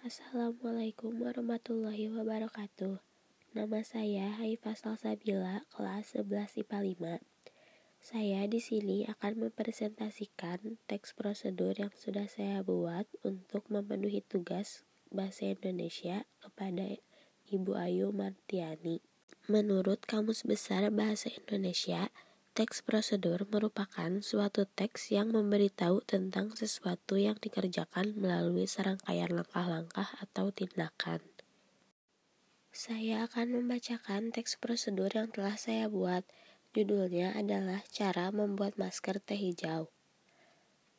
Assalamualaikum warahmatullahi wabarakatuh. Nama saya Haifah Salsabila, kelas 11 IPA 5. Saya di sini akan mempresentasikan teks prosedur yang sudah saya buat untuk memenuhi tugas bahasa Indonesia kepada Ibu Ayu Martiani. Menurut Kamus Besar Bahasa Indonesia, Teks prosedur merupakan suatu teks yang memberitahu tentang sesuatu yang dikerjakan melalui serangkaian langkah-langkah atau tindakan. Saya akan membacakan teks prosedur yang telah saya buat. Judulnya adalah Cara Membuat Masker Teh Hijau.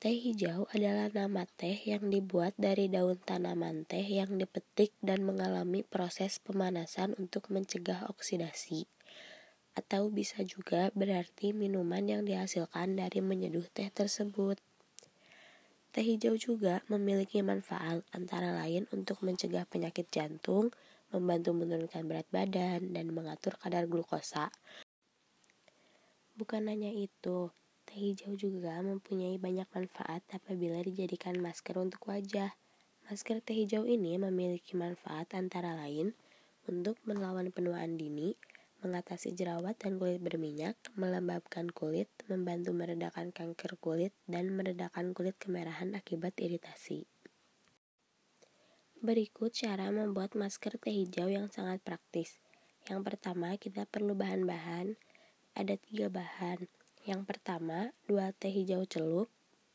Teh hijau adalah nama teh yang dibuat dari daun tanaman teh yang dipetik dan mengalami proses pemanasan untuk mencegah oksidasi atau bisa juga berarti minuman yang dihasilkan dari menyeduh teh tersebut. Teh hijau juga memiliki manfaat antara lain untuk mencegah penyakit jantung, membantu menurunkan berat badan, dan mengatur kadar glukosa. Bukan hanya itu, teh hijau juga mempunyai banyak manfaat apabila dijadikan masker untuk wajah. Masker teh hijau ini memiliki manfaat antara lain untuk melawan penuaan dini, mengatasi jerawat dan kulit berminyak, melembabkan kulit, membantu meredakan kanker kulit, dan meredakan kulit kemerahan akibat iritasi. Berikut cara membuat masker teh hijau yang sangat praktis. Yang pertama, kita perlu bahan-bahan. Ada tiga bahan. Yang pertama, dua teh hijau celup,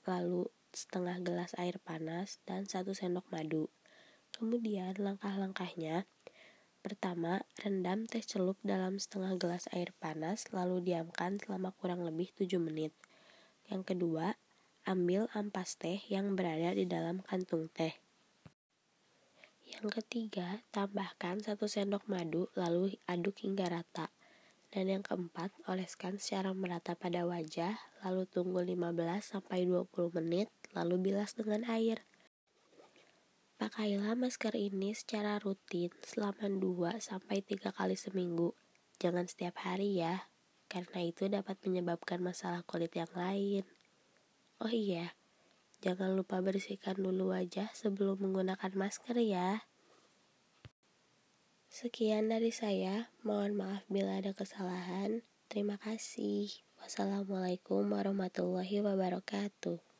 lalu setengah gelas air panas, dan satu sendok madu. Kemudian langkah-langkahnya, Pertama, rendam teh celup dalam setengah gelas air panas lalu diamkan selama kurang lebih 7 menit. Yang kedua, ambil ampas teh yang berada di dalam kantung teh. Yang ketiga, tambahkan satu sendok madu lalu aduk hingga rata. Dan yang keempat, oleskan secara merata pada wajah, lalu tunggu 15-20 menit, lalu bilas dengan air. Pakailah masker ini secara rutin selama 2-3 kali seminggu. Jangan setiap hari ya, karena itu dapat menyebabkan masalah kulit yang lain. Oh iya, jangan lupa bersihkan dulu wajah sebelum menggunakan masker ya. Sekian dari saya, mohon maaf bila ada kesalahan. Terima kasih. Wassalamualaikum warahmatullahi wabarakatuh.